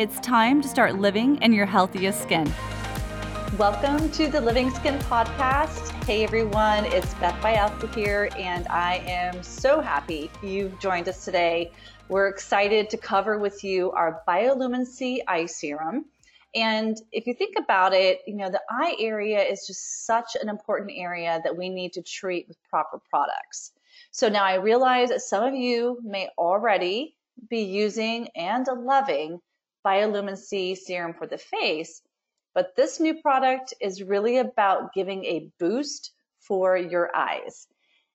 It's time to start living in your healthiest skin. Welcome to the Living Skin Podcast. Hey everyone, it's Beth Bialko here, and I am so happy you've joined us today. We're excited to cover with you our Biolumin Eye Serum. And if you think about it, you know, the eye area is just such an important area that we need to treat with proper products. So now I realize that some of you may already be using and loving Biolumin C serum for the face, but this new product is really about giving a boost for your eyes.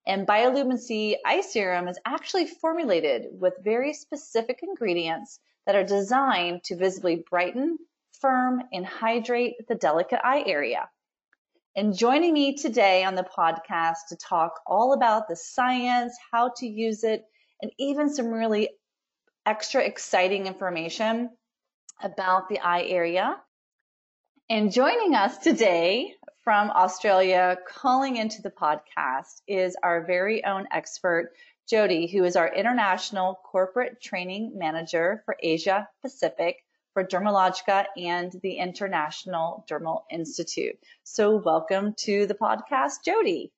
And Biolumin C eye serum is actually formulated with very specific ingredients that are designed to visibly brighten firm, and hydrate the delicate eye area. And joining me today on the podcast to talk all about the science, how to use it, and even some really extra exciting information about the eye area. And joining us today from Australia, calling into the podcast, is our very own expert, Jody, who is our International Corporate Training Manager for Asia Pacific for Dermalogica and the International Dermal Institute. So, welcome to the podcast, Jody.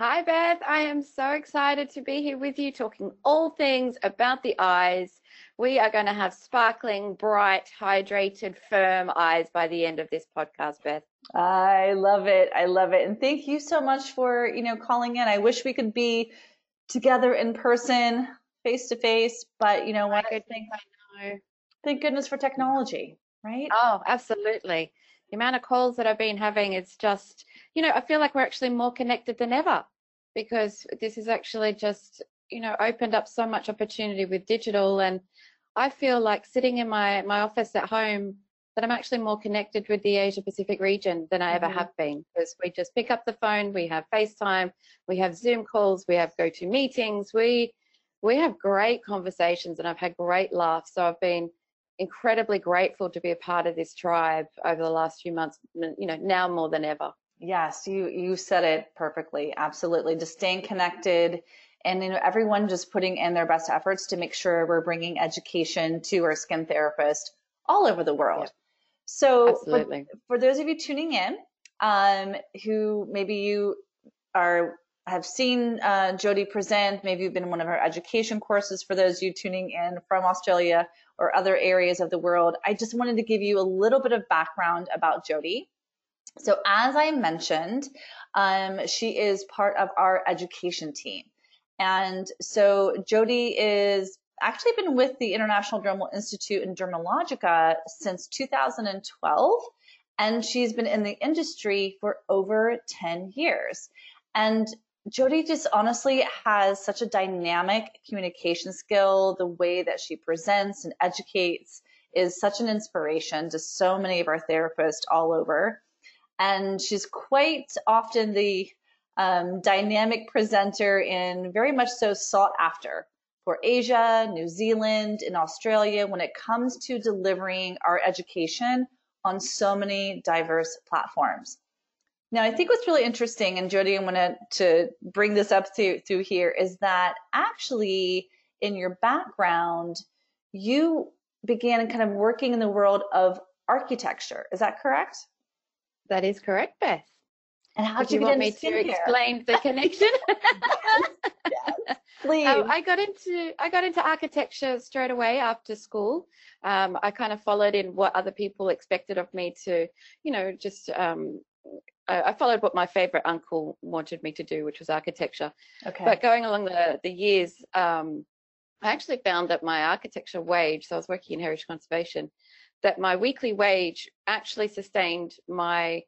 Hi, Beth. I am so excited to be here with you talking all things about the eyes. We are going to have sparkling, bright, hydrated, firm eyes by the end of this podcast, Beth. I love it. I love it. And thank you so much for, you know, calling in. I wish we could be together in person, face to face, but you know, one good thing I know thank goodness for technology, right? Oh, absolutely. The amount of calls that I've been having, it's just, you know, I feel like we're actually more connected than ever because this has actually just, you know, opened up so much opportunity with digital. And I feel like sitting in my, my office at home, that I'm actually more connected with the Asia Pacific region than I ever mm-hmm. have been because we just pick up the phone, we have FaceTime, we have Zoom calls, we have go to meetings, we we have great conversations and I've had great laughs. So I've been incredibly grateful to be a part of this tribe over the last few months, you know, now more than ever. Yes, you you said it perfectly. Absolutely. Just staying connected and you know everyone just putting in their best efforts to make sure we're bringing education to our skin therapist all over the world. So for, for, those of you tuning in um, who maybe you are have seen uh, Jody present, maybe you've been in one of her education courses for those of you tuning in from Australia or other areas of the world, I just wanted to give you a little bit of background about Jody. So, as I mentioned, um, she is part of our education team. And so, Jody is actually been with the International Dermal Institute and Dermalogica since 2012. And she's been in the industry for over 10 years. And Jody just honestly has such a dynamic communication skill. The way that she presents and educates is such an inspiration to so many of our therapists all over. And she's quite often the um, dynamic presenter and very much so sought after for Asia, New Zealand, and Australia when it comes to delivering our education on so many diverse platforms. Now, I think what's really interesting, and Jody, I want to, to bring this up through, through here, is that actually in your background, you began kind of working in the world of architecture. Is that correct? That is correct, Beth. And how do you, you want me to explain the connection? yes, yes, please. Um, I got into I got into architecture straight away after school. Um, I kind of followed in what other people expected of me to, you know, just um, I followed what my favorite uncle wanted me to do, which was architecture. Okay. But going along the, the years, um, I actually found that my architecture wage, so I was working in heritage conservation, that my weekly wage actually sustained my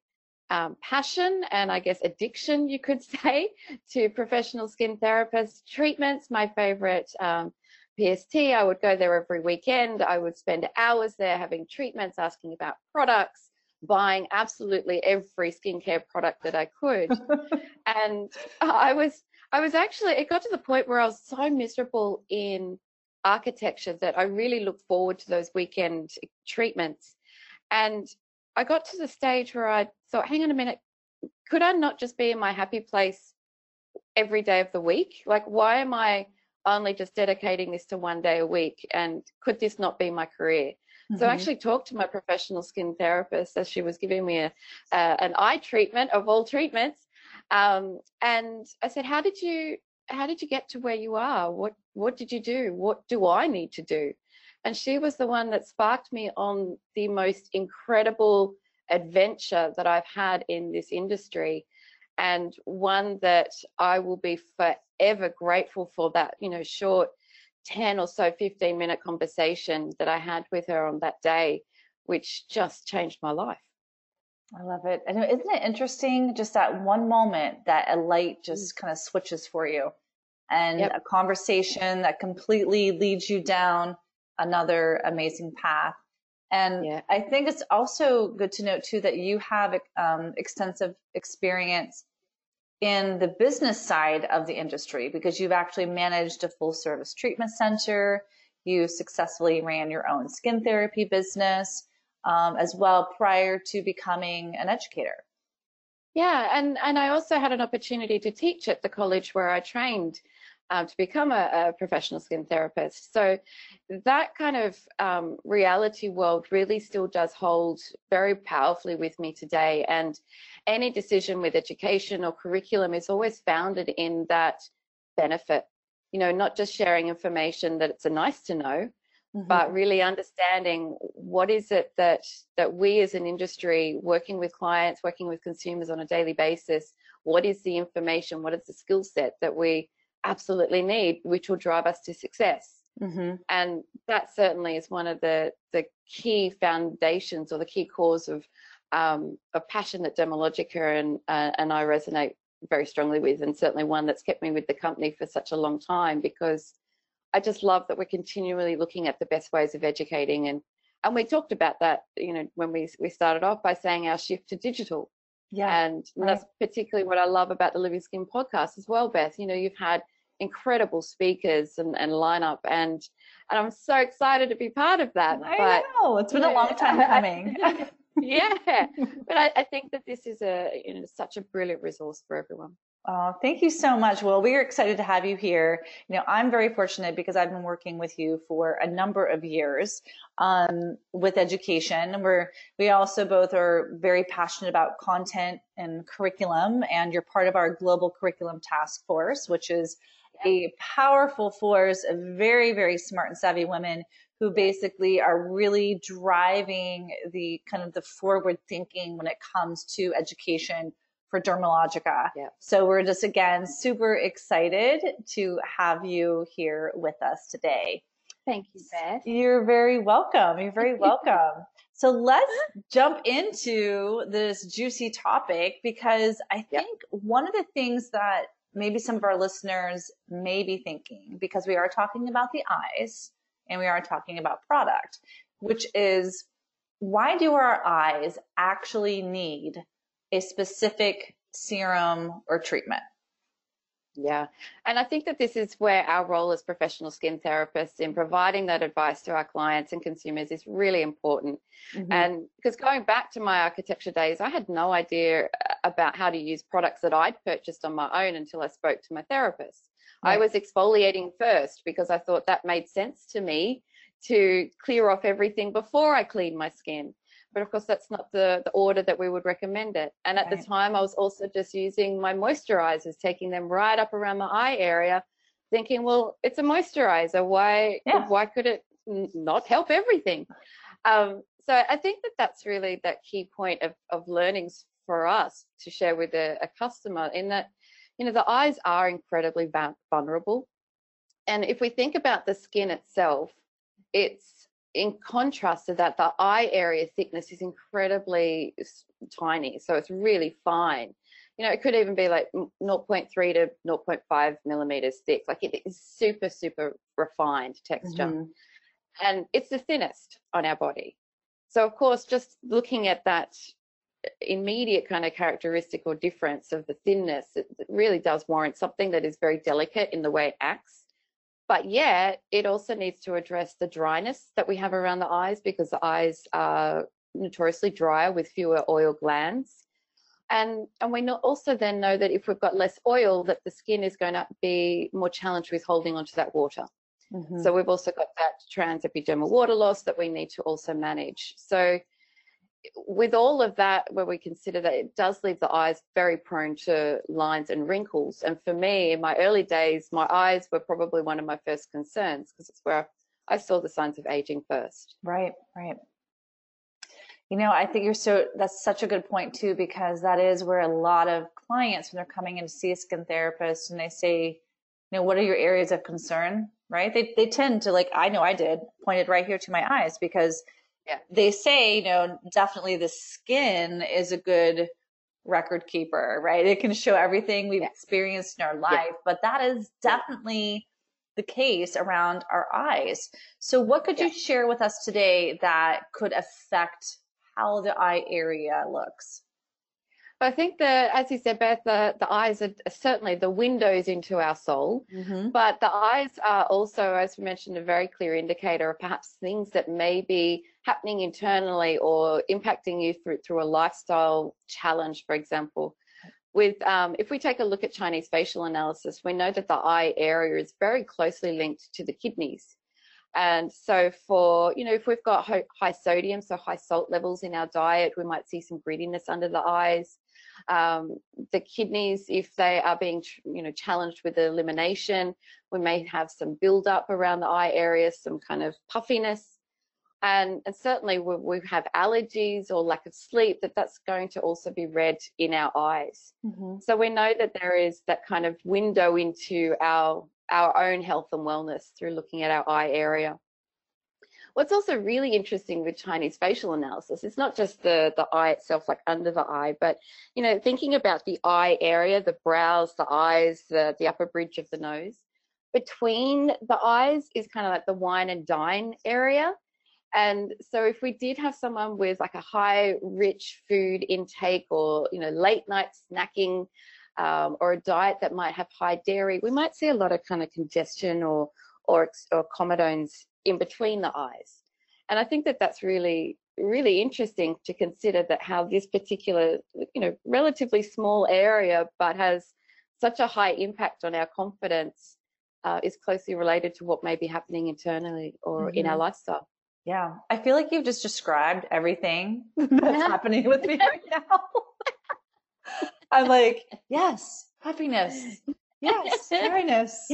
um, passion and I guess addiction, you could say, to professional skin therapist treatments. My favorite um, PST. I would go there every weekend. I would spend hours there having treatments, asking about products, buying absolutely every skincare product that I could. and I was, I was actually, it got to the point where I was so miserable in architecture that I really looked forward to those weekend treatments. And I got to the stage where I thought, hang on a minute, could I not just be in my happy place every day of the week? Like, why am I only just dedicating this to one day a week? And could this not be my career? Mm-hmm. So I mm-hmm. actually talked to my professional skin therapist as she was giving me a, uh, an eye treatment of all treatments. Um, and I said, how did you, how did you get to where you are? What, what did you do? What do I need to do? And she was the one that sparked me on the most incredible adventure that I've had in this industry and one that I will be forever grateful for that, you know, short 10 or so 15 minute conversation that I had with her on that day, which just changed my life. I love it. And isn't it interesting just that one moment that a light just mm. kind of switches for you and yep. a conversation that completely leads you down another amazing path. And yeah. I think it's also good to note too that you have um, extensive experience in the business side of the industry because you've actually managed a full service treatment center. You successfully ran your own skin therapy business um, as well prior to becoming an educator. Yeah, and, and I also had an opportunity to teach at the college where I trained um, to become a, a, professional skin therapist. So that kind of um, reality world really still does hold very powerfully with me today. And any decision with education or curriculum is always founded in that benefit. You know, not just sharing information that it's a nice to know, mm-hmm. but really understanding what is it that that we as an industry, working with clients, working with consumers on a daily basis, what is the information, what is the skill set that we absolutely need, which will drive us to success. Mm-hmm. And that certainly is one of the, the key foundations or the key cause of um, a passion that Dermalogica and, uh, and I resonate very strongly with, and certainly one that's kept me with the company for such a long time because I just love that we're continually looking at the best ways of educating. And, and we talked about that, you know, when we, we started off by saying our shift to digital. Yeah. And right. that's particularly what I love about the Living Skin podcast as well, Beth. You know, you've had incredible speakers and, and lineup and and I'm so excited to be part of that. I but, know it's been a long time coming. yeah, but I, I, think that this is a you know such a brilliant resource for everyone. Oh, thank you so much. Well, we are excited to have you here. You know, I'm very fortunate because I've been working with you for a number of years um, with education. We're we also both are very passionate about content and curriculum, and you're part of our global curriculum task force, which is a powerful force of very, very smart and savvy women who basically are really driving the kind of the forward thinking when it comes to education for Dermalogica. Yeah. So we're just again super excited to have you here with us today. Thank you, Beth. You're very welcome. You're very welcome. so let's jump into this juicy topic because I think yep. one of the things that maybe some of our listeners may be thinking because we are talking about the eyes and we are talking about product, which is why do our eyes actually need a specific serum or treatment? Yeah. And I think that this is where our role as professional skin therapists in providing that advice to our clients and consumers is really important. Mm-hmm. And because going back to my architecture days, I had no idea uh, about how to use products that I'd purchased on my own until I spoke to my therapist. I was exfoliating first because I thought that made sense to me to clear off everything before I clean my skin but of course that's not the, the order that we would recommend it. And at right. the time I was also just using my moisturizers, taking them right up around the eye area, thinking, well, it's a moisturizer. Why, yeah. why could it not help everything? Um, so I think that that's really that key point of, of learnings for us to share with a, a customer in that, you know, the eyes are incredibly vulnerable. And if we think about the skin itself, it's in contrast to that, the eye area thickness is incredibly tiny. So it's really fine. You know, it could even be like 0.3 to 0.5 millimeters thick. Like it is super, super refined texture. Mm-hmm. And it's the thinnest on our body. So, of course, just looking at that immediate kind of characteristic or difference of the thinness, it really does warrant something that is very delicate in the way it acts. But yet, it also needs to address the dryness that we have around the eyes because the eyes are notoriously drier with fewer oil glands. And, and we also then know that if we've got less oil, that the skin is going to be more challenged with holding onto that water. Mm-hmm. So we've also got that trans epidermal water loss that we need to also manage. So with all of that, where we consider that it does leave the eyes very prone to lines and wrinkles. And for me, in my early days, my eyes were probably one of my first concerns because it's where I saw the signs of aging first. Right, right. You know, I think you're so, that's such a good point too, because that is where a lot of clients, when they're coming in to see a skin therapist and they say, you know, what are your areas of concern? Right? They, they tend to, like, I know I did, pointed right here to my eyes because yeah. they say, you know, definitely the skin is a good record keeper, right? It can show everything we've yeah. experienced in our life, yeah. but that is definitely the case around our eyes. So, what could you share with us today that could affect how the eye area looks? I think that, as you said, Beth, the, the eyes are certainly the windows into our soul, mm-hmm. but the eyes are also, as we mentioned, a very clear indicator of perhaps things that may be happening internally or impacting you through through a lifestyle challenge, for example. With um, if we take a look at Chinese facial analysis, we know that the eye area is very closely linked to the kidneys. And so for, you know, if we've got high sodium, so high salt levels in our diet, we might see some grittiness under the eyes. Um, the kidneys, if they are being, you know, challenged with elimination, we may have some buildup around the eye area, some kind of puffiness. And, and certainly we, we have allergies or lack of sleep, that that's going to also be read in our eyes. Mm-hmm. So we know that there is that kind of window into our our own health and wellness through looking at our eye area. What's also really interesting with Chinese facial analysis, it's not just the, the eye itself, like under the eye, but, you know, thinking about the eye area, the brows, the eyes, the, the upper bridge of the nose. Between the eyes is kind of like the wine and dine area. And so if we did have someone with like a high rich food intake or, you know, late night snacking, um, or a diet that might have high dairy, we might see a lot of kind of congestion or, or, or comedones in between the eyes. And I think that that's really, really interesting to consider that how this particular, you know, relatively small area, but has such a high impact on our confidence uh, is closely related to what may be happening internally or mm-hmm. in our mm-hmm. lifestyle. Yeah, I feel like you've just described everything that's happening with me right now. I'm like, yes, happiness. Yes, happiness.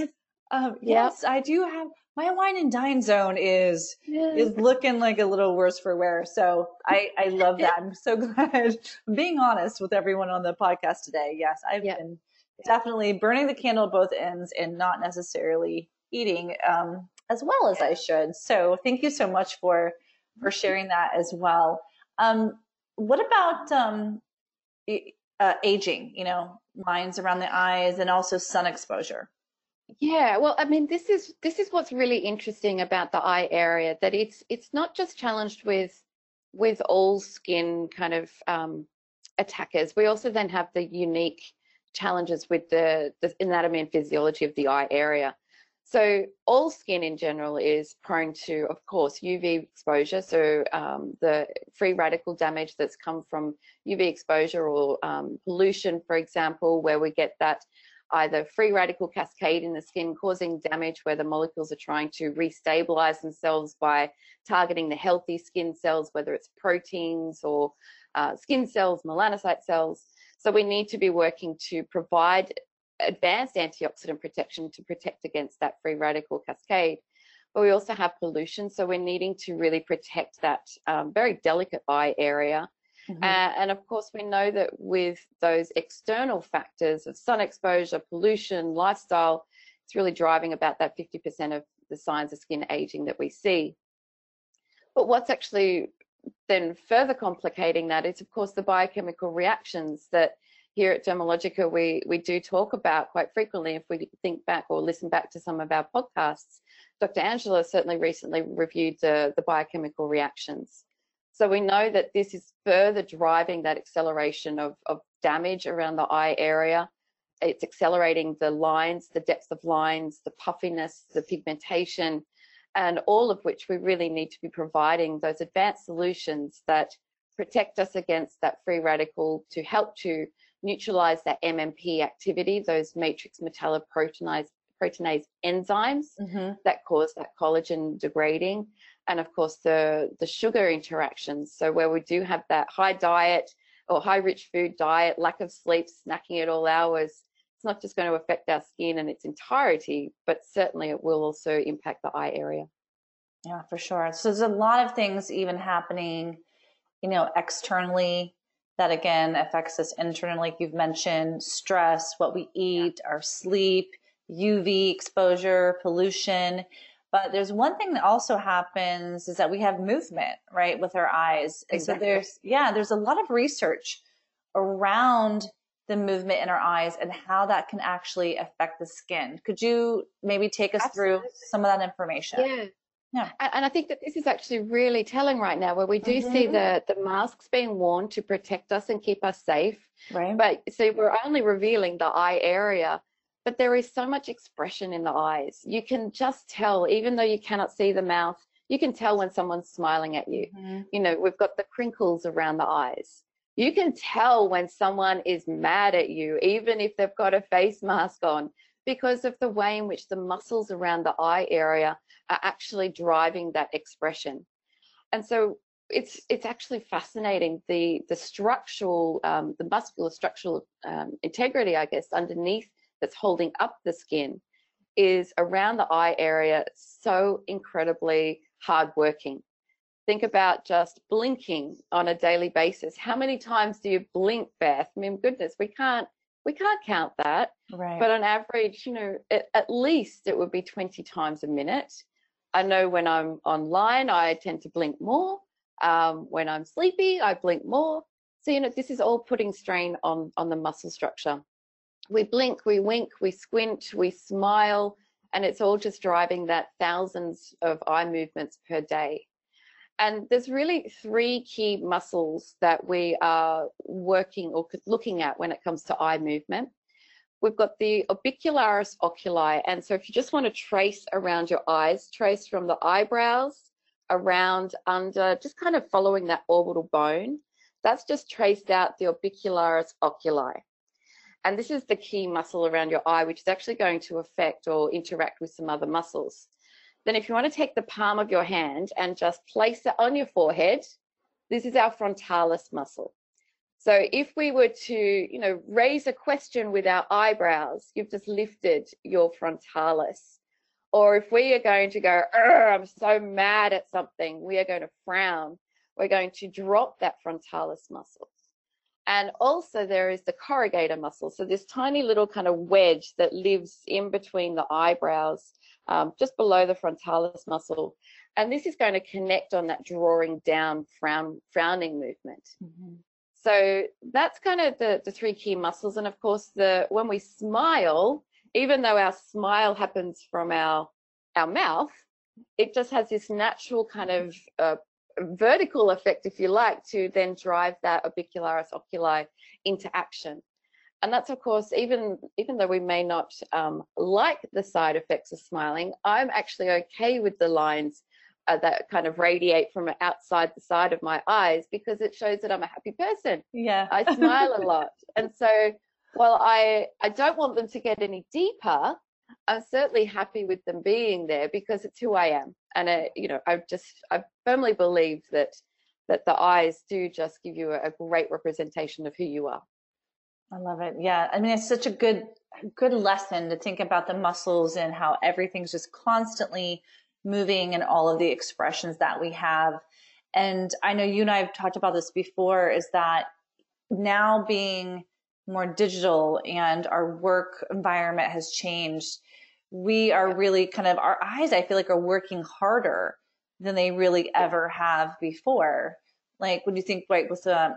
Um, yes, I do have my wine and dine zone is yes. is looking like a little worse for wear. So I I love that. I'm so glad I'm being honest with everyone on the podcast today. Yes, I've yep. been definitely burning the candle at both ends and not necessarily eating um, as well as I should. So thank you so much for for sharing that as well. Um, what about um, uh, aging, you know, lines around the eyes and also sun exposure. Yeah, well, I mean, this is this is what's really interesting about the eye area that it's it's not just challenged with with all skin kind of um, attackers. We also then have the unique challenges with the, the anatomy and physiology of the eye area. So all skin in general is prone to, of course, UV exposure. So um, the free radical damage that's come from UV exposure or um, pollution, for example, where we get that either free radical cascade in the skin causing damage where the molecules are trying to restabilize themselves by targeting the healthy skin cells, whether it's proteins or uh, skin cells, melanocyte cells. So we need to be working to provide advanced antioxidant protection to protect against that free radical cascade. But we also have pollution, so we're needing to really protect that um, very delicate eye area. Mm-hmm. Uh, and of course, we know that with those external factors of sun exposure, pollution, lifestyle, it's really driving about that 50% of the signs of skin aging that we see. But what's actually then further complicating that is, of course, the biochemical reactions that here at Dermalogica, we, we do talk about quite frequently, if we think back or listen back to some of our podcasts, Dr. Angela certainly recently reviewed the, the biochemical reactions. So we know that this is further driving that acceleration of, of damage around the eye area. It's accelerating the lines, the depth of lines, the puffiness, the pigmentation, and all of which we really need to be providing those advanced solutions that protect us against that free radical to help to neutralize that MMP activity, those matrix metalloproteinase proteinase enzymes mm-hmm. that cause that collagen degrading, and of course the the sugar interactions. So where we do have that high diet or high rich food diet, lack of sleep, snacking at all hours, it's not just going to affect our skin in its entirety, but certainly it will also impact the eye area. Yeah, for sure. So there's a lot of things even happening, you know, externally that again affects us internally, like you've mentioned, stress, what we eat, yeah. our sleep, UV exposure, pollution. But there's one thing that also happens is that we have movement, right, with our eyes. And exactly. so there's, yeah, there's a lot of research around the movement in our eyes and how that can actually affect the skin. Could you maybe take us Absolutely. through some of that information? Yeah. Yeah. And I think that this is actually really telling right now where we do mm-hmm. see the, the masks being worn to protect us and keep us safe. Right. But see, we're only revealing the eye area, but there is so much expression in the eyes. You can just tell, even though you cannot see the mouth, you can tell when someone's smiling at you. Mm-hmm. You know, we've got the crinkles around the eyes. You can tell when someone is mad at you, even if they've got a face mask on because of the way in which the muscles around the eye area are actually driving that expression. And so it's it's actually fascinating the the structural um, the muscular structural um, integrity, I guess, underneath that's holding up the skin is around the eye area so incredibly hardworking. Think about just blinking on a daily basis. How many times do you blink, Beth? I mean, goodness, we can't we can't count that. Right. But on average, you know, it, at least it would be 20 times a minute. I know when I'm online, I tend to blink more. Um, when I'm sleepy, I blink more. So, you know, this is all putting strain on, on the muscle structure. We blink, we wink, we squint, we smile, and it's all just driving that thousands of eye movements per day. And there's really three key muscles that we are working or looking at when it comes to eye movement. We've got the orbicularis oculi. And so if you just want to trace around your eyes, trace from the eyebrows around under, just kind of following that orbital bone, that's just traced out the orbicularis oculi. And this is the key muscle around your eye, which is actually going to affect or interact with some other muscles. Then if you want to take the palm of your hand and just place it on your forehead, this is our frontalis muscle. So if we were to, you know, raise a question with our eyebrows, you've just lifted your frontalis. Or if we are going to go, I'm so mad at something, we are going to frown. We're going to drop that frontalis muscle. And also there is the corrugator muscle. So this tiny little kind of wedge that lives in between the eyebrows um, just below the frontalis muscle. And this is going to connect on that drawing down frown, frowning movement. Mm-hmm. So that's kind of the, the three key muscles. And of course, the when we smile, even though our smile happens from our our mouth, it just has this natural kind of uh, vertical effect, if you like, to then drive that orbicularis oculi into action. And that's of course even even though we may not um, like the side effects of smiling i'm actually okay with the lines uh, that kind of radiate from outside the side of my eyes because it shows that i'm a happy person. Yeah. I smile a lot. And so while i i don't want them to get any deeper i'm certainly happy with them being there because it's who i am and uh, you know i just i firmly believe that that the eyes do just give you a, a great representation of who you are I love it. Yeah. I mean, it's such a good, good lesson to think about the muscles and how everything's just constantly moving and all of the expressions that we have. And I know you and I have talked about this before is that now being more digital and our work environment has changed, we are really kind of, our eyes, I feel like, are working harder than they really ever have before. Like when you think, right, with uh,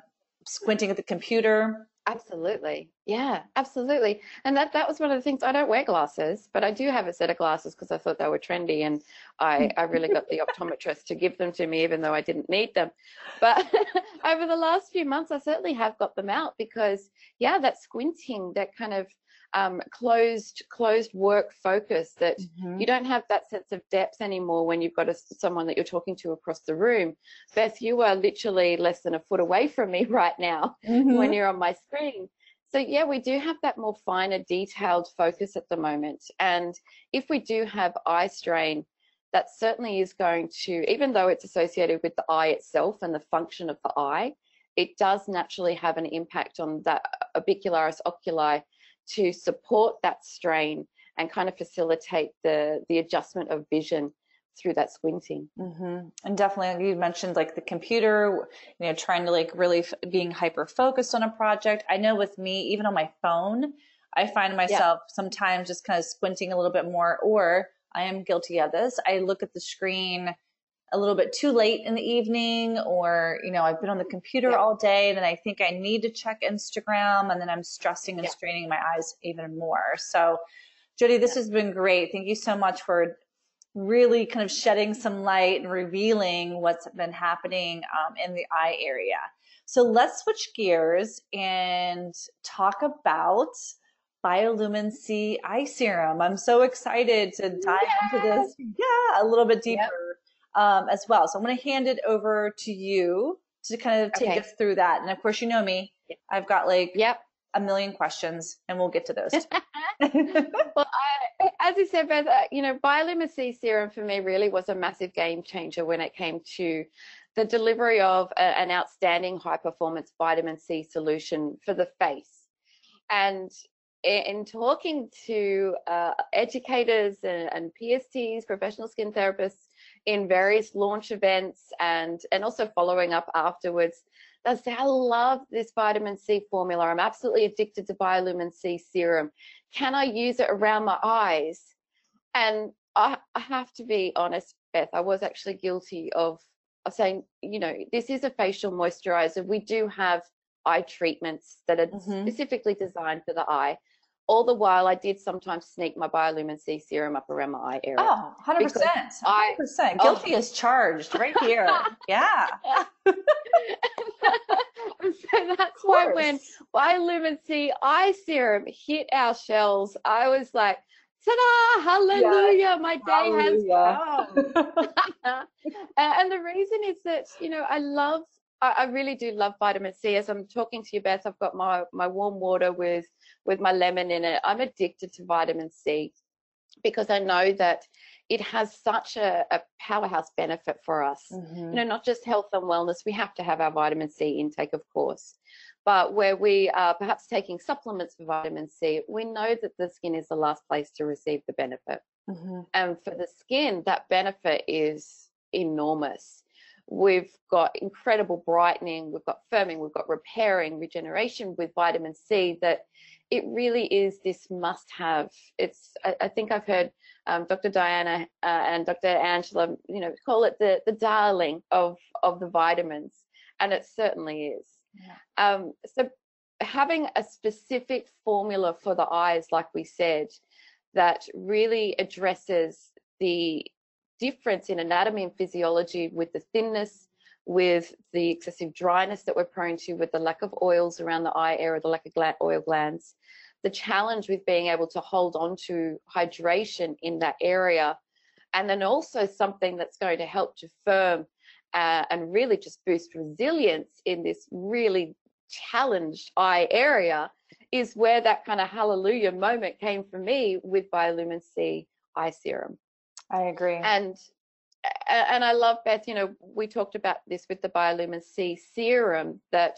squinting at the computer, Absolutely. Yeah, absolutely. And that that was one of the things. I don't wear glasses, but I do have a set of glasses because I thought they were trendy, and I I really got the optometrist to give them to me, even though I didn't need them. But over the last few months, I certainly have got them out because yeah, that squinting, that kind of um, closed closed work focus that mm-hmm. you don't have that sense of depth anymore when you've got a, someone that you're talking to across the room. Beth, you are literally less than a foot away from me right now mm-hmm. when you're on my screen. So yeah, we do have that more finer, detailed focus at the moment. And if we do have eye strain, that certainly is going to, even though it's associated with the eye itself and the function of the eye, it does naturally have an impact on that orbicularis oculi to support that strain and kind of facilitate the the adjustment of vision through that squinting. Mm-hmm. And definitely, you mentioned like the computer, you know, trying to like really f- being hyper focused on a project. I know with me, even on my phone, I find myself yeah. sometimes just kind of squinting a little bit more, or I am guilty of this. I look at the screen a little bit too late in the evening or you know i've been on the computer yeah. all day and then i think i need to check instagram and then i'm stressing and yeah. straining my eyes even more. So jody this yeah. has been great. Thank you so much for really kind of shedding some light and revealing what's been happening um, in the eye area. So let's switch gears and talk about biolumin c eye serum. I'm so excited to dive into this. Yeah a little bit deeper. yep um, as well. So I'm going to hand it over to you to kind of take okay. us through that. And of course, you know me. I've got like yep. a million questions, and we'll get to those. well, I, as you said, Beth, uh, you know, Biolumin serum for me really was a massive game changer when it came to the delivery of a, an outstanding high performance vitamin C solution for the face. And in talking to uh, educators and, and PSTs, professional skin therapists, in various launch events and and also following up afterwards. They say, I love this vitamin C formula. I'm absolutely addicted to Biolumin C serum. Can I use it around my eyes? And I, I have to be honest, Beth, I was actually guilty of, of saying, you know, this is a facial moisturizer. We do have eye treatments that are mm-hmm. specifically designed for the eye all the while I did sometimes sneak my biolumin C serum up around my eye area. Oh, 100%. 100%. Guilty oh. as charged right here. yeah. so that's why when biolumin C eye serum hit our shelves, I was like, ta-da, hallelujah, my day hallelujah. has come. and the reason is that, you know, I love I, I really do love vitamin C. As I'm talking to you, Beth, I've got my, my warm water with, with my lemon in it. I'm addicted to vitamin C because I know that it has such a, a powerhouse benefit for us. Mm-hmm. You know, not just health and wellness. We have to have our vitamin C intake, of course, but where we are perhaps taking supplements for vitamin C, we know that the skin is the last place to receive the benefit. Mm-hmm. And for the skin, that benefit is enormous. We've got incredible brightening, we've got firming, we've got repairing, regeneration with vitamin C that it really is this must have. It's, I, I think I've heard um, Dr. Diana uh, and Dr. Angela, you know, call it the, the darling of, of the vitamins. And it certainly is. Yeah. Um, so having a specific formula for the eyes, like we said, that really addresses the difference in anatomy and physiology with the thinness, with the excessive dryness that we're prone to, with the lack of oils around the eye area, the lack of oil glands, the challenge with being able to hold on to hydration in that area, and then also something that's going to help to firm uh, and really just boost resilience in this really challenged eye area is where that kind of hallelujah moment came for me with Biolumin C eye serum. I agree. And and I love Beth, you know, we talked about this with the biolumin C serum that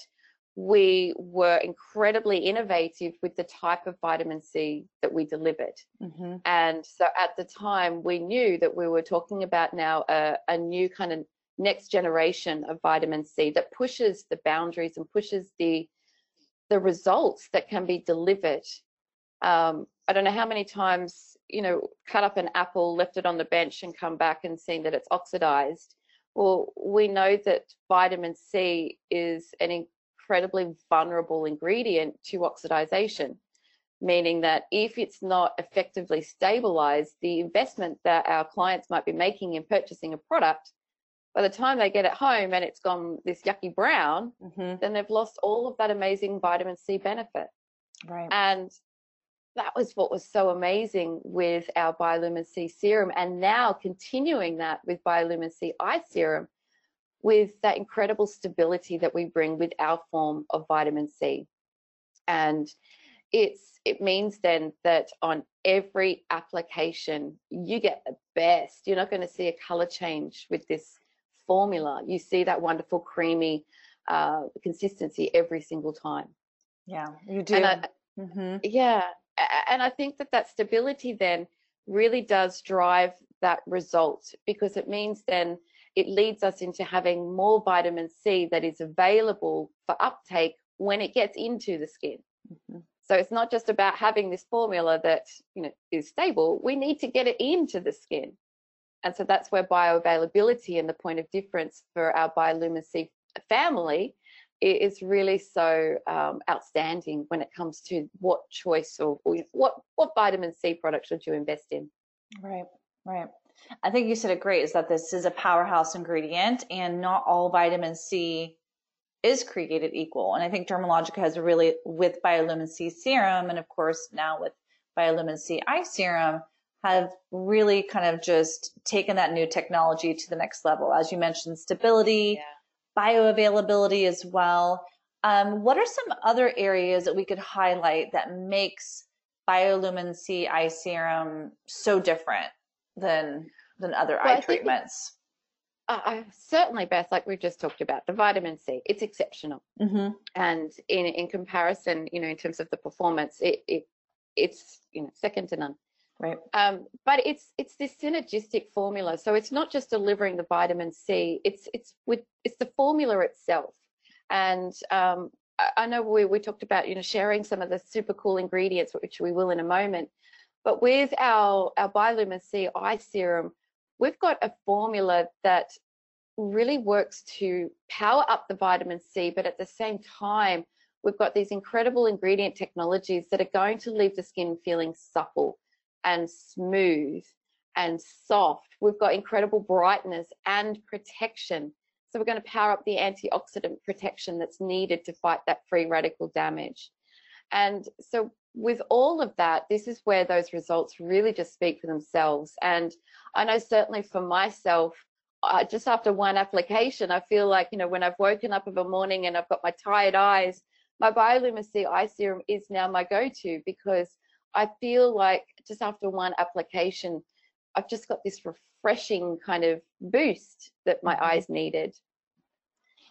we were incredibly innovative with the type of vitamin C that we delivered. Mm-hmm. And so at the time, we knew that we were talking about now a, a, new kind of next generation of vitamin C that pushes the boundaries and pushes the the results that can be delivered. Um, I don't know how many times you know, cut up an apple, left it on the bench and come back and seen that it's oxidized. Well, we know that vitamin C is an incredibly vulnerable ingredient to oxidization, meaning that if it's not effectively stabilized, the investment that our clients might be making in purchasing a product, by the time they get it home and it's gone this yucky brown, mm-hmm. then they've lost all of that amazing vitamin C benefit. Right. And that was what was so amazing with our Biolumin C serum, and now continuing that with Biolumin C eye serum with that incredible stability that we bring with our form of vitamin C. And it's it means then that on every application you get the best. You're not going to see a color change with this formula. You see that wonderful creamy uh, consistency every single time. Yeah, you do. I, mm-hmm. Yeah, and I think that that stability then really does drive that result because it means then it leads us into having more vitamin C that is available for uptake when it gets into the skin. Mm-hmm. So it's not just about having this formula that you know is stable. We need to get it into the skin, and so that's where bioavailability and the point of difference for our Biolumin C family is really so um, outstanding when it comes to what choice or, or what what vitamin C product should you invest in. Right, right. I think you said it great is that this is a powerhouse ingredient and not all vitamin C is created equal. And I think Dermalogica has really, with Biolumin C serum, and of course now with Biolumin C eye serum, have really kind of just taken that new technology to the next level. As you mentioned, stability, yeah. Bioavailability as well. Um, what are some other areas that we could highlight that makes Biolumin C eye serum so different than than other well, eye treatments? uh, certainly, Beth, like we've just talked about, the vitamin C, it's exceptional. Mm-hmm. And in in comparison, you know, in terms of the performance, it, it it's you know second to none. Right. Um, but it's it's this synergistic formula. So it's not just delivering the vitamin C. It's it's with it's the formula itself. And um, I, I know we we talked about you know sharing some of the super cool ingredients, which we will in a moment. But with our our Biolumin C eye serum, we've got a formula that really works to power up the vitamin C, but at the same time, we've got these incredible ingredient technologies that are going to leave the skin feeling supple and smooth and soft. We've got incredible brightness and protection. So we're going to power up the antioxidant protection that's needed to fight that free radical damage. And so with all of that, this is where those results really just speak for themselves. And I know certainly for myself, uh, just after one application, I feel like, you know, when I've woken up of a morning and I've got my tired eyes, my Biolumin C eye serum is now my go-to because I feel like just after one application, I've just got this refreshing kind of boost that my mm-hmm. eyes needed.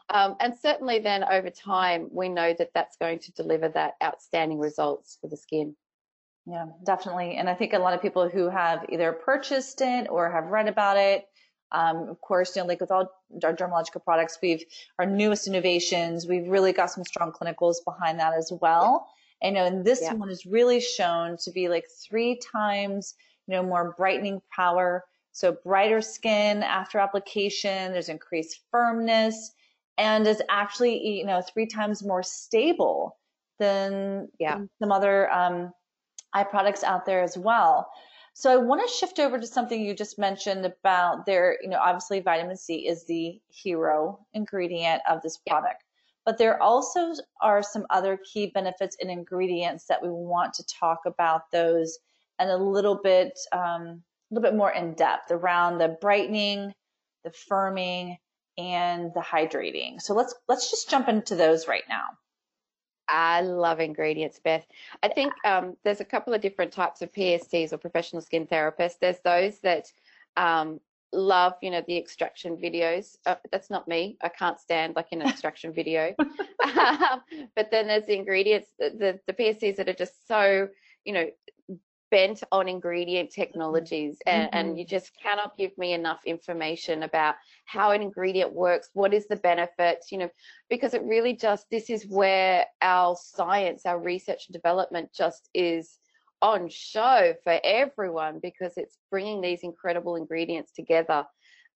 Um, and certainly then over time, we know that that's going to deliver that outstanding results for the skin. Yeah, definitely. And I think a lot of people who have either purchased it or have read about it, um, of course, you know, like with all our Dermalogica products, we've our newest innovations, we've really got some strong clinicals behind that as well. You know, and this yeah. one is really shown to be like three times, you know, more brightening power. So brighter skin after application, there's increased firmness and is actually you know three times more stable than, yeah. some other um, eye products out there as well. So I want to shift over to something you just mentioned about there, you know, obviously vitamin C is the hero ingredient of this product, but there also are some other key benefits and ingredients that we want to talk about those and a little bit, um, a little bit more in depth around the brightening, the firming, and the hydrating. So let's let's just jump into those right now. I love ingredients, Beth. I think um, there's a couple of different types of PSTs or professional skin therapists. There's those that um, love, you know, the extraction videos. Uh, that's not me. I can't stand like an extraction video. um, but then there's the ingredients, the, the PSTs that are just so, you know, bent on ingredient technologies and, mm-hmm. and, you just cannot give me enough information about how an ingredient works what is the benefits you know because it really just this is where our science our research and development just is on show for everyone because it's bringing these incredible ingredients together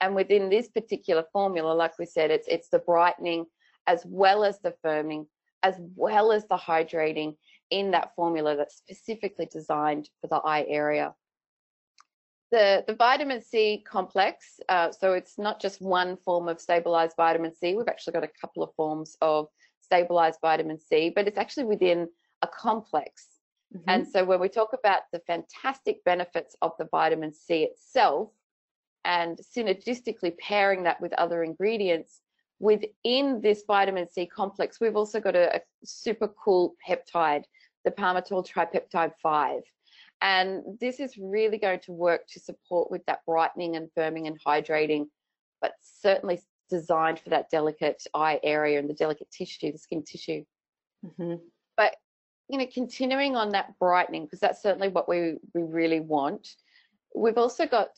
and within this particular formula like we said it's it's the brightening as well as the firming, as well as the hydrating in that formula that's specifically designed for the eye area. The, the vitamin C complex, uh, so it's not just one form of stabilized vitamin C. We've actually got a couple of forms of stabilized vitamin C, but it's actually within a complex. Mm-hmm. And so when we talk about the fantastic benefits of the vitamin C itself and synergistically pairing that with other ingredients, within this vitamin C complex, we've also got a, a super cool peptide, the palmitoyl tripeptide 5. And this is really going to work to support with that brightening and firming and hydrating, but certainly designed for that delicate eye area and the delicate tissue, the skin tissue. Mm-hmm. But you know, continuing on that brightening, because that's certainly what we, we really want. We've also got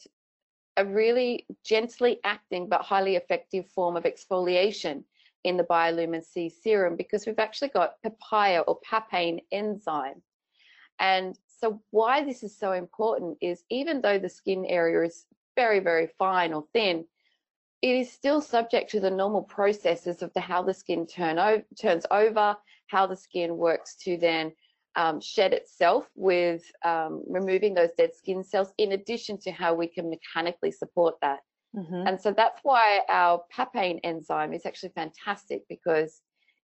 a really gently acting but highly effective form of exfoliation in the Biolumin C serum because we've actually got papaya or papain enzyme. And so why this is so important is even though the skin area is very, very fine or thin, it is still subject to the normal processes of the how the skin turn over, turns over, how the skin works to then um, shed itself with um, removing those dead skin cells, in addition to how we can mechanically support that. Mm-hmm. And so that's why our papain enzyme is actually fantastic because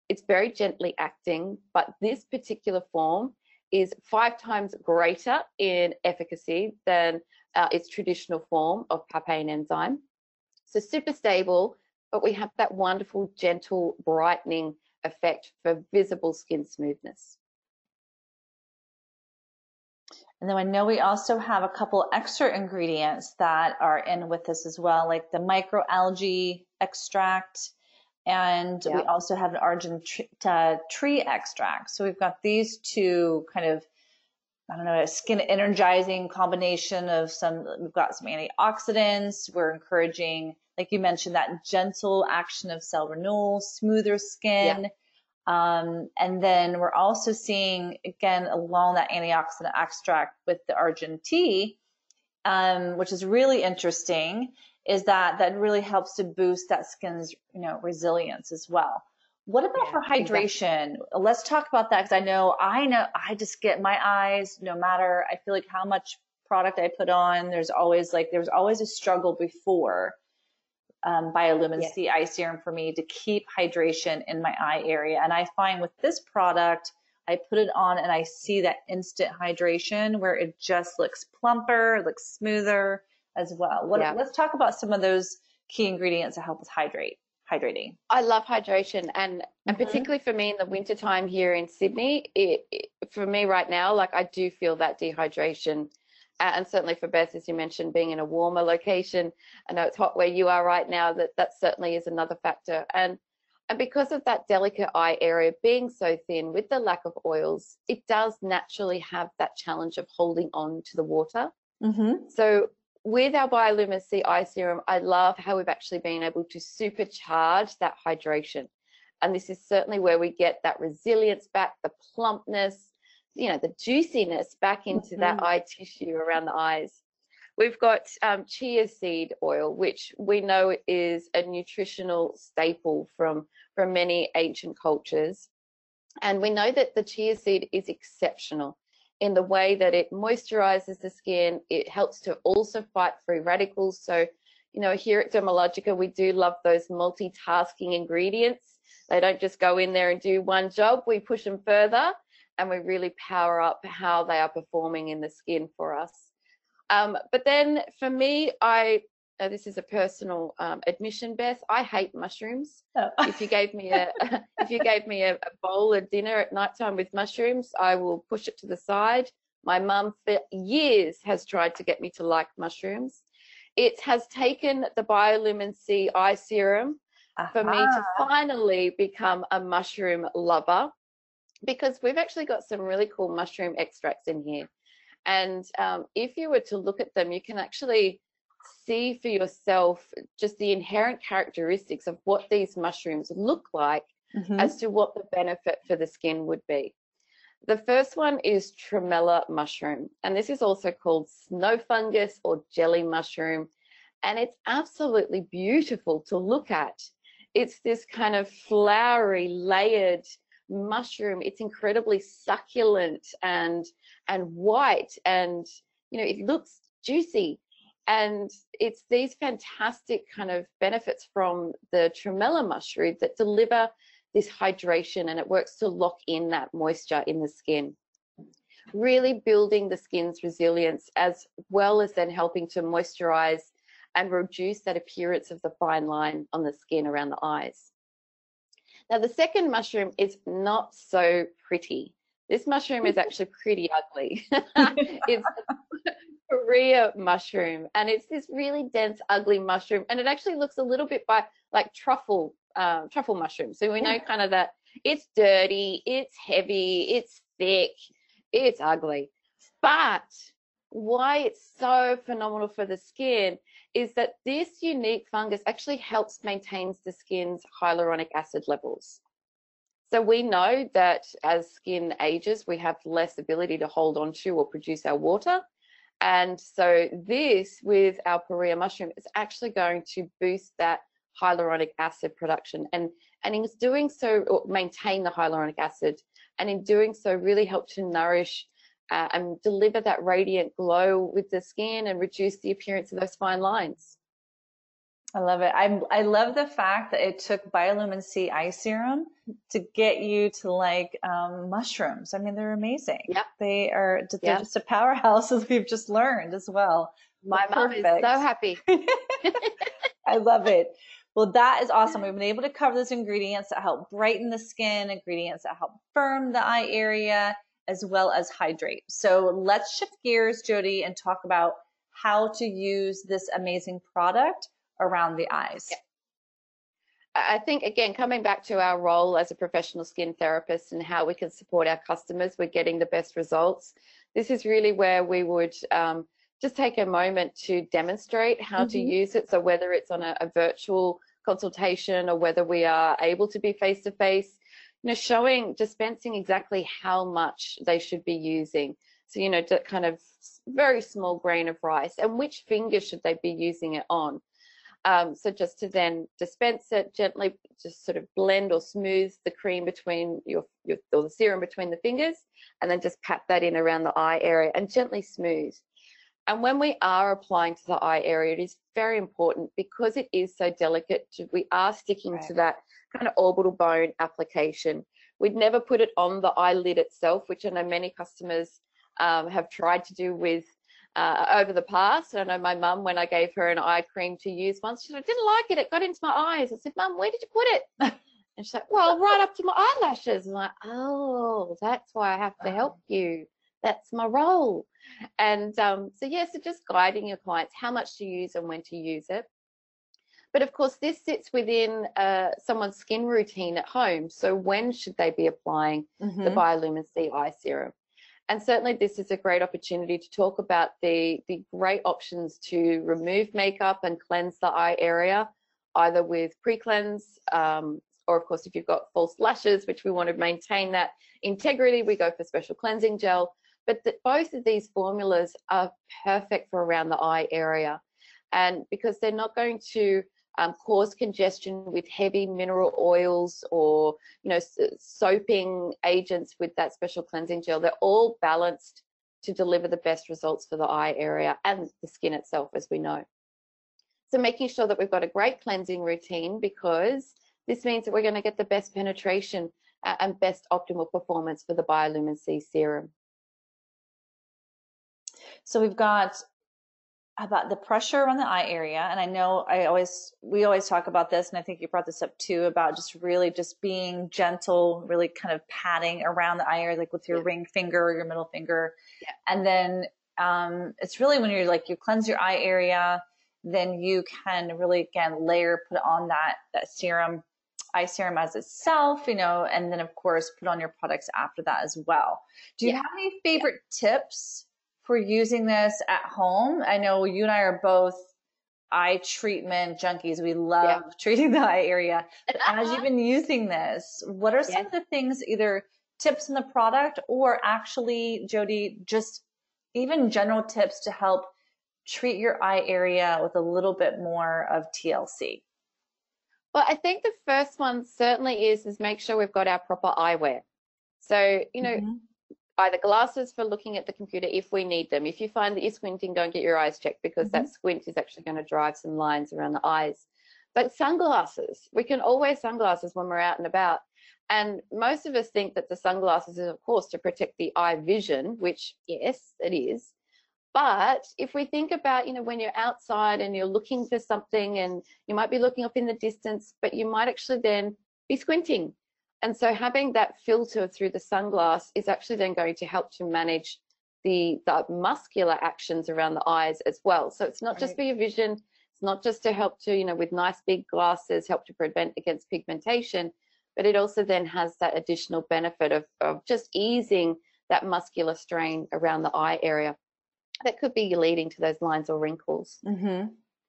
it's very gently acting, but this particular form is five times greater in efficacy than uh, its traditional form of papain enzyme. So super stable, but we have that wonderful, gentle, brightening effect for visible skin smoothness. And then I know we also have a couple extra ingredients that are in with this as well, like the microalgae extract, and we also have an argan uh, tree extract. So we've got these two kind of, I don't know, a skin energizing combination of some, we've got some antioxidants. We're encouraging, like you mentioned, that gentle action of cell renewal, smoother skin. Yeah um, and then we're also seeing, again, along that antioxidant extract with the argan tea, um, which is really interesting, is that that really helps to boost that skin's, you know, resilience as well. What about yeah, for hydration? Exactly. Let's talk about that because I know I know I just get my eyes no matter I feel like how much product I put on. There's always like there's always a struggle before um, Biolumin yes. C eye serum for me to keep hydration in my eye area. And I find with this product, I put it on and I see that instant hydration where it just looks plumper, looks smoother as well. What, yeah. Let's talk about some of those key ingredients that help us hydrate. Hydrating. I love hydration, and and mm-hmm. particularly for me in the wintertime here in Sydney, it, it, for me right now, like I do feel that dehydration and certainly for Beth, as you mentioned, being in a warmer location. I know it's hot where you are right now. That that certainly is another factor. And and because of that delicate eye area being so thin, with the lack of oils, it does naturally have that challenge of holding on to the water. Mm-hmm. So with our Biolumin eye serum, I love how we've actually been able to supercharge that hydration. And this is certainly where we get that resilience back, the plumpness, you know the juiciness back into mm-hmm. that eye tissue around the eyes. We've got um, chia seed oil, which we know is a nutritional staple from from many ancient cultures, and we know that the chia seed is exceptional in the way that it moisturizes the skin. It helps to also fight free radicals. So, you know, here at Dermalogica, we do love those multitasking ingredients. They don't just go in there and do one job. We push them further and we really power up how they are performing in the skin for us. Um, but then for me, I uh, this is a personal um, admission, Beth. I hate mushrooms. Oh. if you gave me a if you gave me a, a bowl of dinner at nighttime with mushrooms, I will push it to the side. My mum for years has tried to get me to like mushrooms. It has taken the Biolumin C eye serum uh-huh. for me to finally become a mushroom lover because we've actually got some really cool mushroom extracts in here. And um, if you were to look at them, you can actually see for yourself just the inherent characteristics of what these mushrooms look like mm-hmm. as to what the benefit for the skin would be. The first one is tremella mushroom, and this is also called snow fungus or jelly mushroom, and it's absolutely beautiful to look at it's this kind of flowery, layered mushroom. It's incredibly succulent and and white, and you know it looks juicy. And it's these fantastic kind of benefits from the tremella mushroom that deliver this hydration and it works to lock in that moisture in the skin. Really building the skin's resilience as well as then helping to moisturize and reduce that appearance of the fine line on the skin around the eyes. Now, the second mushroom is not so pretty. This mushroom is actually pretty ugly. it's Poria mushroom, and it's this really dense, ugly mushroom, and it actually looks a little bit by like truffle, um, truffle mushroom. So we know kind of that it's dirty, it's heavy, it's thick, it's ugly. But why it's so phenomenal for the skin is that this unique fungus actually helps maintains the skin's hyaluronic acid levels. So we know that as skin ages, we have less ability to hold on to or produce our water. And so this with our Poria mushroom is actually going to boost that hyaluronic acid production and and in doing so maintain the hyaluronic acid and in doing so really help to nourish uh, and deliver that radiant glow with the skin and reduce the appearance of those fine lines. I love it. I I love the fact that it took Biolumin C eye serum to get you to like um, mushrooms. I mean, they're amazing. Yeah, they are. They're yep. just a powerhouse, as we've just learned as well. My mom is so happy. I love it. Well, that is awesome. We've been able to cover those ingredients that help brighten the skin, ingredients that help firm the eye area, as well as hydrate. So let's shift gears, Jody, and talk about how to use this amazing product around the eyes. Yeah. I think, again, coming back to our role as a professional skin therapist and how we can support our customers, we're getting the best results. This is really where we would um, just take a moment to demonstrate how mm-hmm. to use it. So, whether it's on a, a virtual consultation or whether we are able to be face to face, you know, showing, dispensing exactly how much they should be using. So, you know, kind of very small grain of rice and which finger should they be using it on. Um, so just to then dispense it gently, just sort of blend or smooth the cream between your, your or the serum between the fingers, and then just pat that in around the eye area and gently smooth. And when we are applying to the eye area, it is very important because it is so delicate. To, we are sticking right. to that kind of orbital bone application. We'd never put it on the eyelid itself, which I know many customers um, have tried to do with uh, over the past. I know my mum, when I gave her an eye cream to use once, she said, I didn't like it. It got into my eyes. I said, Mum, where did you put it? and she's like, Well, right up to my eyelashes. I'm like, Oh, that's why I have to help you. That's my role. And um, so, yes, yeah, so just guiding your clients how much to use and when to use it. But of course, this sits within uh, someone's skin routine at home. So, when should they be applying mm-hmm. the Biolumin C eye serum? And certainly this is a great opportunity to talk about the, the great options to remove makeup and cleanse the eye area, either with pre-cleanse, um, or of course, if you've got false lashes, which we want to maintain that integrity, we go for special cleansing gel. But the, both of these formulas are perfect for around the eye area. And because they're not going to um, cause congestion with heavy mineral oils or you know soaping agents with that special cleansing gel. They're all balanced to deliver the best results for the eye area and the skin itself, as we know. So making sure that we've got a great cleansing routine because this means that we're going to get the best penetration uh, and best optimal performance for the Biolumin C serum. So we've got about the pressure around the eye area. And I know I always, we always talk about this. And I think you brought this up too about just really just being gentle, really kind of patting around the eye area, like with your yeah. ring finger or your middle finger. Yeah. And then, um, it's really when you're like, you cleanse your eye area, then you can really again layer, put on that, that serum, eye serum as itself, you know, and then of course put on your products after that as well. Do you yeah. have any favorite tips for using this at home. I know you and I are both eye treatment junkies. We love yeah. treating the eye area. But as you've been using this, what are some yeah. of the things, either tips in the product or actually, Jody, just even general tips to help treat your eye area with a little bit more of TLC? Well, I think the first one certainly is is make sure we've got our proper eyewear. So, you know, mm-hmm. Either glasses for looking at the computer if we need them. If you find that you're squinting, go and get your eyes checked because mm-hmm. that squint is actually going to drive some lines around the eyes. But sunglasses, we can all wear sunglasses when we're out and about. And most of us think that the sunglasses is, of course, to protect the eye vision, which, yes, it is. But if we think about, you know, when you're outside and you're looking for something and you might be looking up in the distance, but you might actually then be squinting. And so having that filter through the sunglass is actually then going to help to manage the, the muscular actions around the eyes as well. So it's not right. just for your vision, it's not just to help to, you know, with nice big glasses, help to prevent against pigmentation, but it also then has that additional benefit of, of just easing that muscular strain around the eye area that could be leading to those lines or wrinkles. Mm-hmm.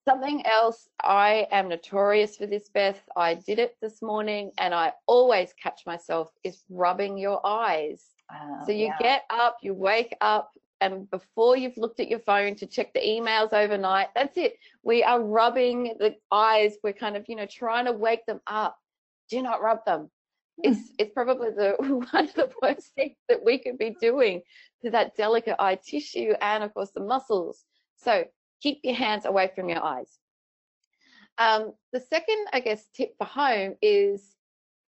Something else, I am notorious for this, Beth. I did it this morning and I always catch myself is rubbing your eyes. Oh, so you yeah. get up, you wake up, and before you've looked at your phone to check the emails overnight, that's it. We are rubbing the eyes. We're kind of, you know, trying to wake them up. Do not rub them. Hmm. It's it's probably the one of the worst things that we could be doing to that delicate eye tissue and of course the muscles. So keep your hands away from your eyes. Um, the second, I guess, tip for home is,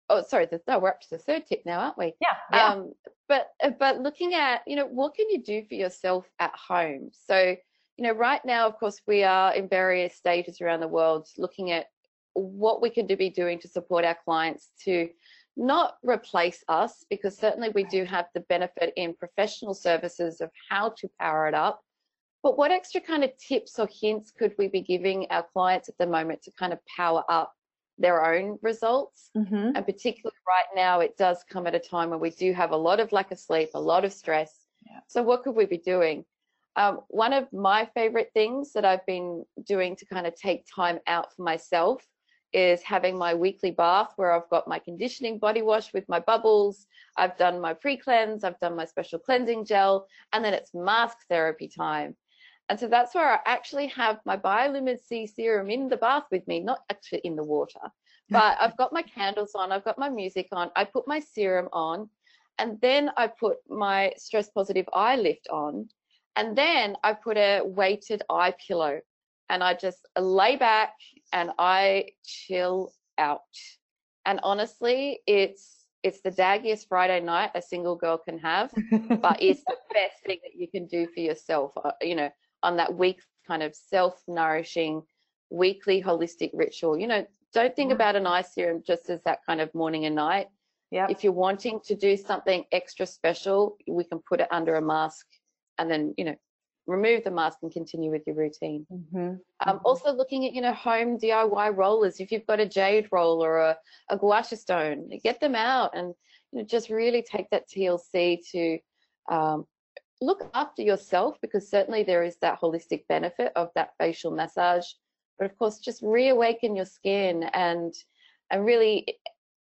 oh, sorry, the, no, we're up to the third tip now, aren't we? Yeah. yeah. Um, but but looking at, you know, what can you do for yourself at home? So, you know, right now, of course, we are in various stages around the world looking at what we can be doing to support our clients to not replace us, because certainly we do have the benefit in professional services of how to power it up. But what extra kind of tips or hints could we be giving our clients at the moment to kind of power up their own results? Mm-hmm. And particularly right now, it does come at a time where we do have a lot of lack of sleep, a lot of stress. Yeah. So, what could we be doing? Um, one of my favorite things that I've been doing to kind of take time out for myself is having my weekly bath where I've got my conditioning body wash with my bubbles. I've done my pre cleanse, I've done my special cleansing gel, and then it's mask therapy time. And so that's where I actually have my Biolumin C serum in the bath with me, not actually in the water, but I've got my candles on, I've got my music on, I put my serum on, and then I put my stress positive eye lift on, and then I put a weighted eye pillow and I just lay back and I chill out. And honestly, it's it's the daggiest Friday night a single girl can have, but it's the best thing that you can do for yourself. Uh, you know, on that week kind of self-nourishing weekly holistic ritual. You know, don't think about an eye serum just as that kind of morning and night. Yeah. If you're wanting to do something extra special, we can put it under a mask and then, you know, remove the mask and continue with your routine. Mm-hmm. Um, mm-hmm. Also looking at, you know, home DIY rollers. If you've got a jade roll or a, a gua sha stone, get them out and you know, just really take that TLC to um, look after yourself because certainly there is that holistic benefit of that facial massage. But of course, just reawaken your skin and and really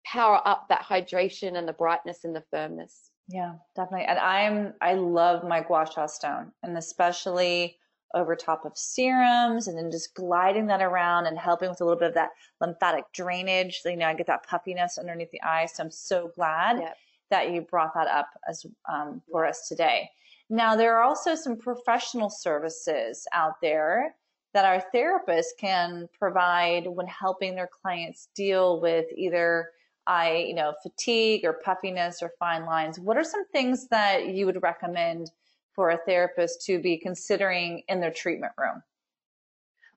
power up that hydration and the brightness and the firmness. Yeah, definitely. And I'm I love my gua sha stone, and especially over top of serums, and then just gliding that around and helping with a little bit of that lymphatic drainage. So, you know, I get that puffiness underneath the eye. So I'm so glad yep. that you brought that up as um, for us today. Now, there are also some professional services out there that our therapists can provide when helping their clients deal with either eye, you know, fatigue or puffiness or fine lines. What are some things that you would recommend for a therapist to be considering in their treatment room?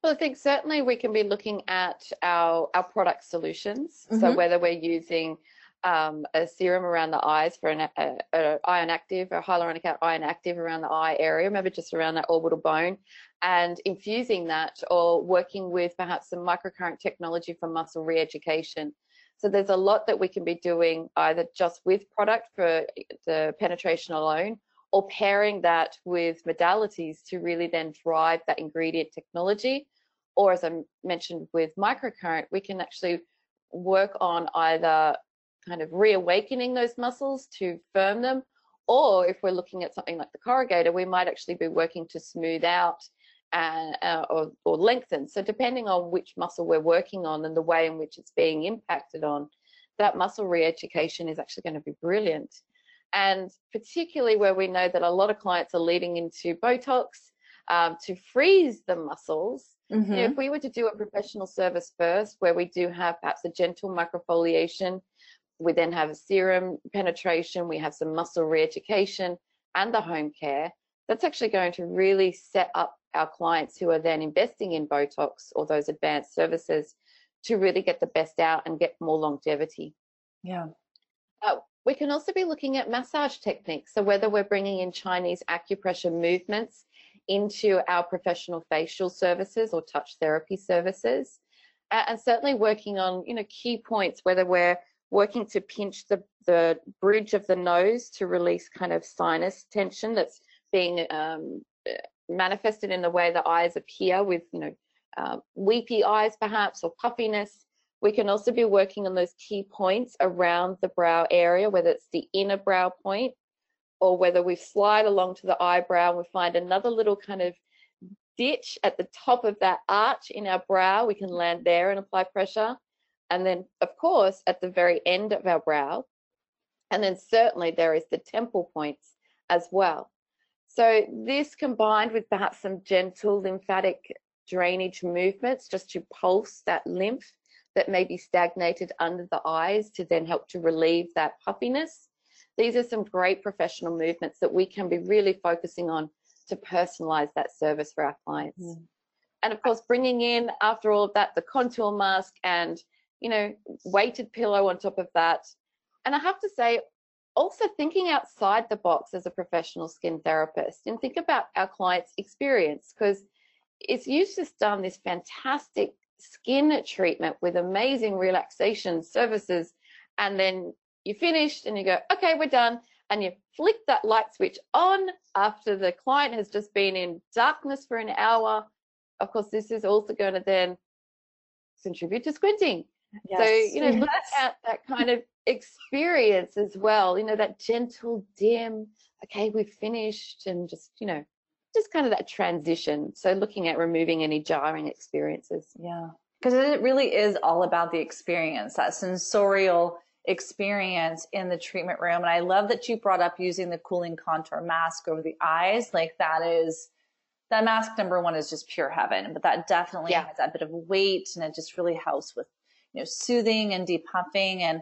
Well, I think certainly we can be looking at our our product solutions. Mm-hmm. So whether we're using um, a serum around the eyes for an a, a iron active or hyaluronic iron active around the eye area, maybe just around that orbital bone, and infusing that or working with perhaps some microcurrent technology for muscle re-education. So there's a lot that we can be doing either just with product for the penetration alone or pairing that with modalities to really then drive that ingredient technology. Or as I mentioned with microcurrent, we can actually work on either kind of reawakening those muscles to firm them. Or if we're looking at something like the corrugator, we might actually be working to smooth out and, uh, or, or lengthen. So depending on which muscle we're working on and the way in which it's being impacted on, that muscle re-education is actually going to be brilliant. And particularly where we know that a lot of clients are leading into Botox um, to freeze the muscles. Mm-hmm. You know, if we were to do a professional service first, where we do have perhaps a gentle microfoliation, we then have a serum penetration, we have some muscle re-education and the home care, that's actually going to really set up our clients who are then investing in Botox or those advanced services to really get the best out and get more longevity. Yeah. Uh, we can also be looking at massage techniques. So whether we're bringing in Chinese acupressure movements into our professional facial services or touch therapy services, and certainly working on you know key points, whether we're working to pinch the the bridge of the nose to release kind of sinus tension that's being um, manifested in the way the eyes appear with, you know, uh, weepy eyes perhaps or puffiness. We can also be working on those key points around the brow area, whether it's the inner brow point or whether we slide along to the eyebrow and we find another little kind of ditch at the top of that arch in our brow. We can land there and apply pressure. And then, of course, at the very end of our brow. And then certainly there is the temple points as well. So this combined with perhaps some gentle lymphatic drainage movements just to pulse that lymph that may be stagnated under the eyes to then help to relieve that puffiness. These are some great professional movements that we can be really focusing on to personalize that service for our clients. Mm. And of course, bringing in after all of that, the contour mask and, you know, weighted pillow on top of that. And I have to say, also thinking outside the box as a professional skin therapist and think about our client's experience because it's just done this fantastic skin treatment with amazing relaxation services and then you finished and you go okay we're done and you flick that light switch on after the client has just been in darkness for an hour of course this is also going to then contribute to squinting yes. so you know yes. look at that kind of experience as well you know that gentle dim okay we've finished and just you know just kind of that transition so looking at removing any jarring experiences yeah because it really is all about the experience that sensorial experience in the treatment room and i love that you brought up using the cooling contour mask over the eyes like that is that mask number one is just pure heaven but that definitely yeah. has that bit of weight and it just really helps with you know soothing and depuffing and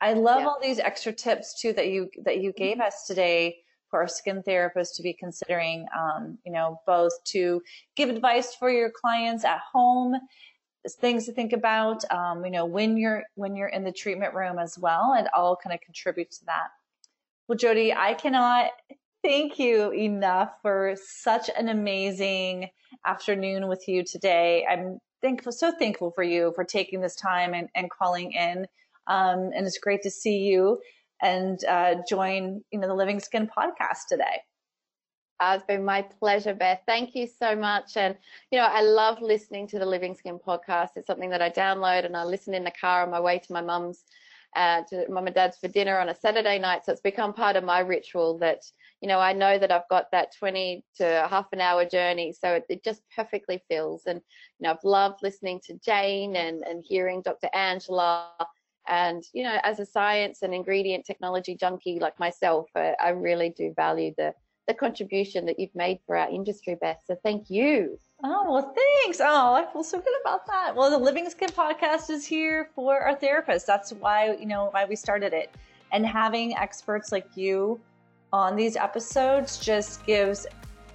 I love yeah. all these extra tips too that you that you gave mm-hmm. us today for our skin therapists to be considering. Um, you know, both to give advice for your clients at home, things to think about. Um, you know, when you're when you're in the treatment room as well, and all kind of contribute to that. Well, Jody, I cannot thank you enough for such an amazing afternoon with you today. I'm thankful, so thankful for you for taking this time and, and calling in um, and it's great to see you and uh, join, you know, the Living Skin podcast today. Uh, it's been my pleasure, Beth. Thank you so much. And, you know, I love listening to the Living Skin podcast. It's something that I download and I listen in the car on my way to my mum's, uh, to mum and dad's for dinner on a Saturday night. So it's become part of my ritual that, you know, I know that I've got that 20 to half an hour journey. So it, it just perfectly fills. And, you know, I've loved listening to Jane and, and hearing Dr. Angela and, you know, as a science and ingredient technology junkie like myself, I, I really do value the, the contribution that you've made for our industry, Beth. So thank you. Oh, well, thanks. Oh, I feel so good about that. Well, the Living Skin podcast is here for our therapists. That's why, you know, why we started it. And having experts like you on these episodes just gives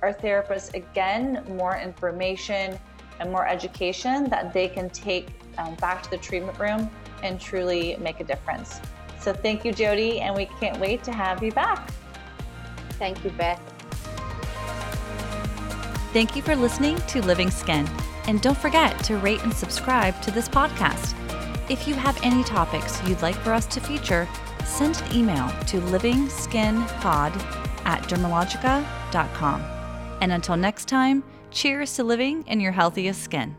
our therapists, again, more information and more education that they can take um, back to the treatment room and truly make a difference. So thank you, Jody, and we can't wait to have you back. Thank you, Beth. Thank you for listening to Living Skin. And don't forget to rate and subscribe to this podcast. If you have any topics you'd like for us to feature, send an email to livingskinpod at dermalogica.com. And until next time, cheers to living in your healthiest skin.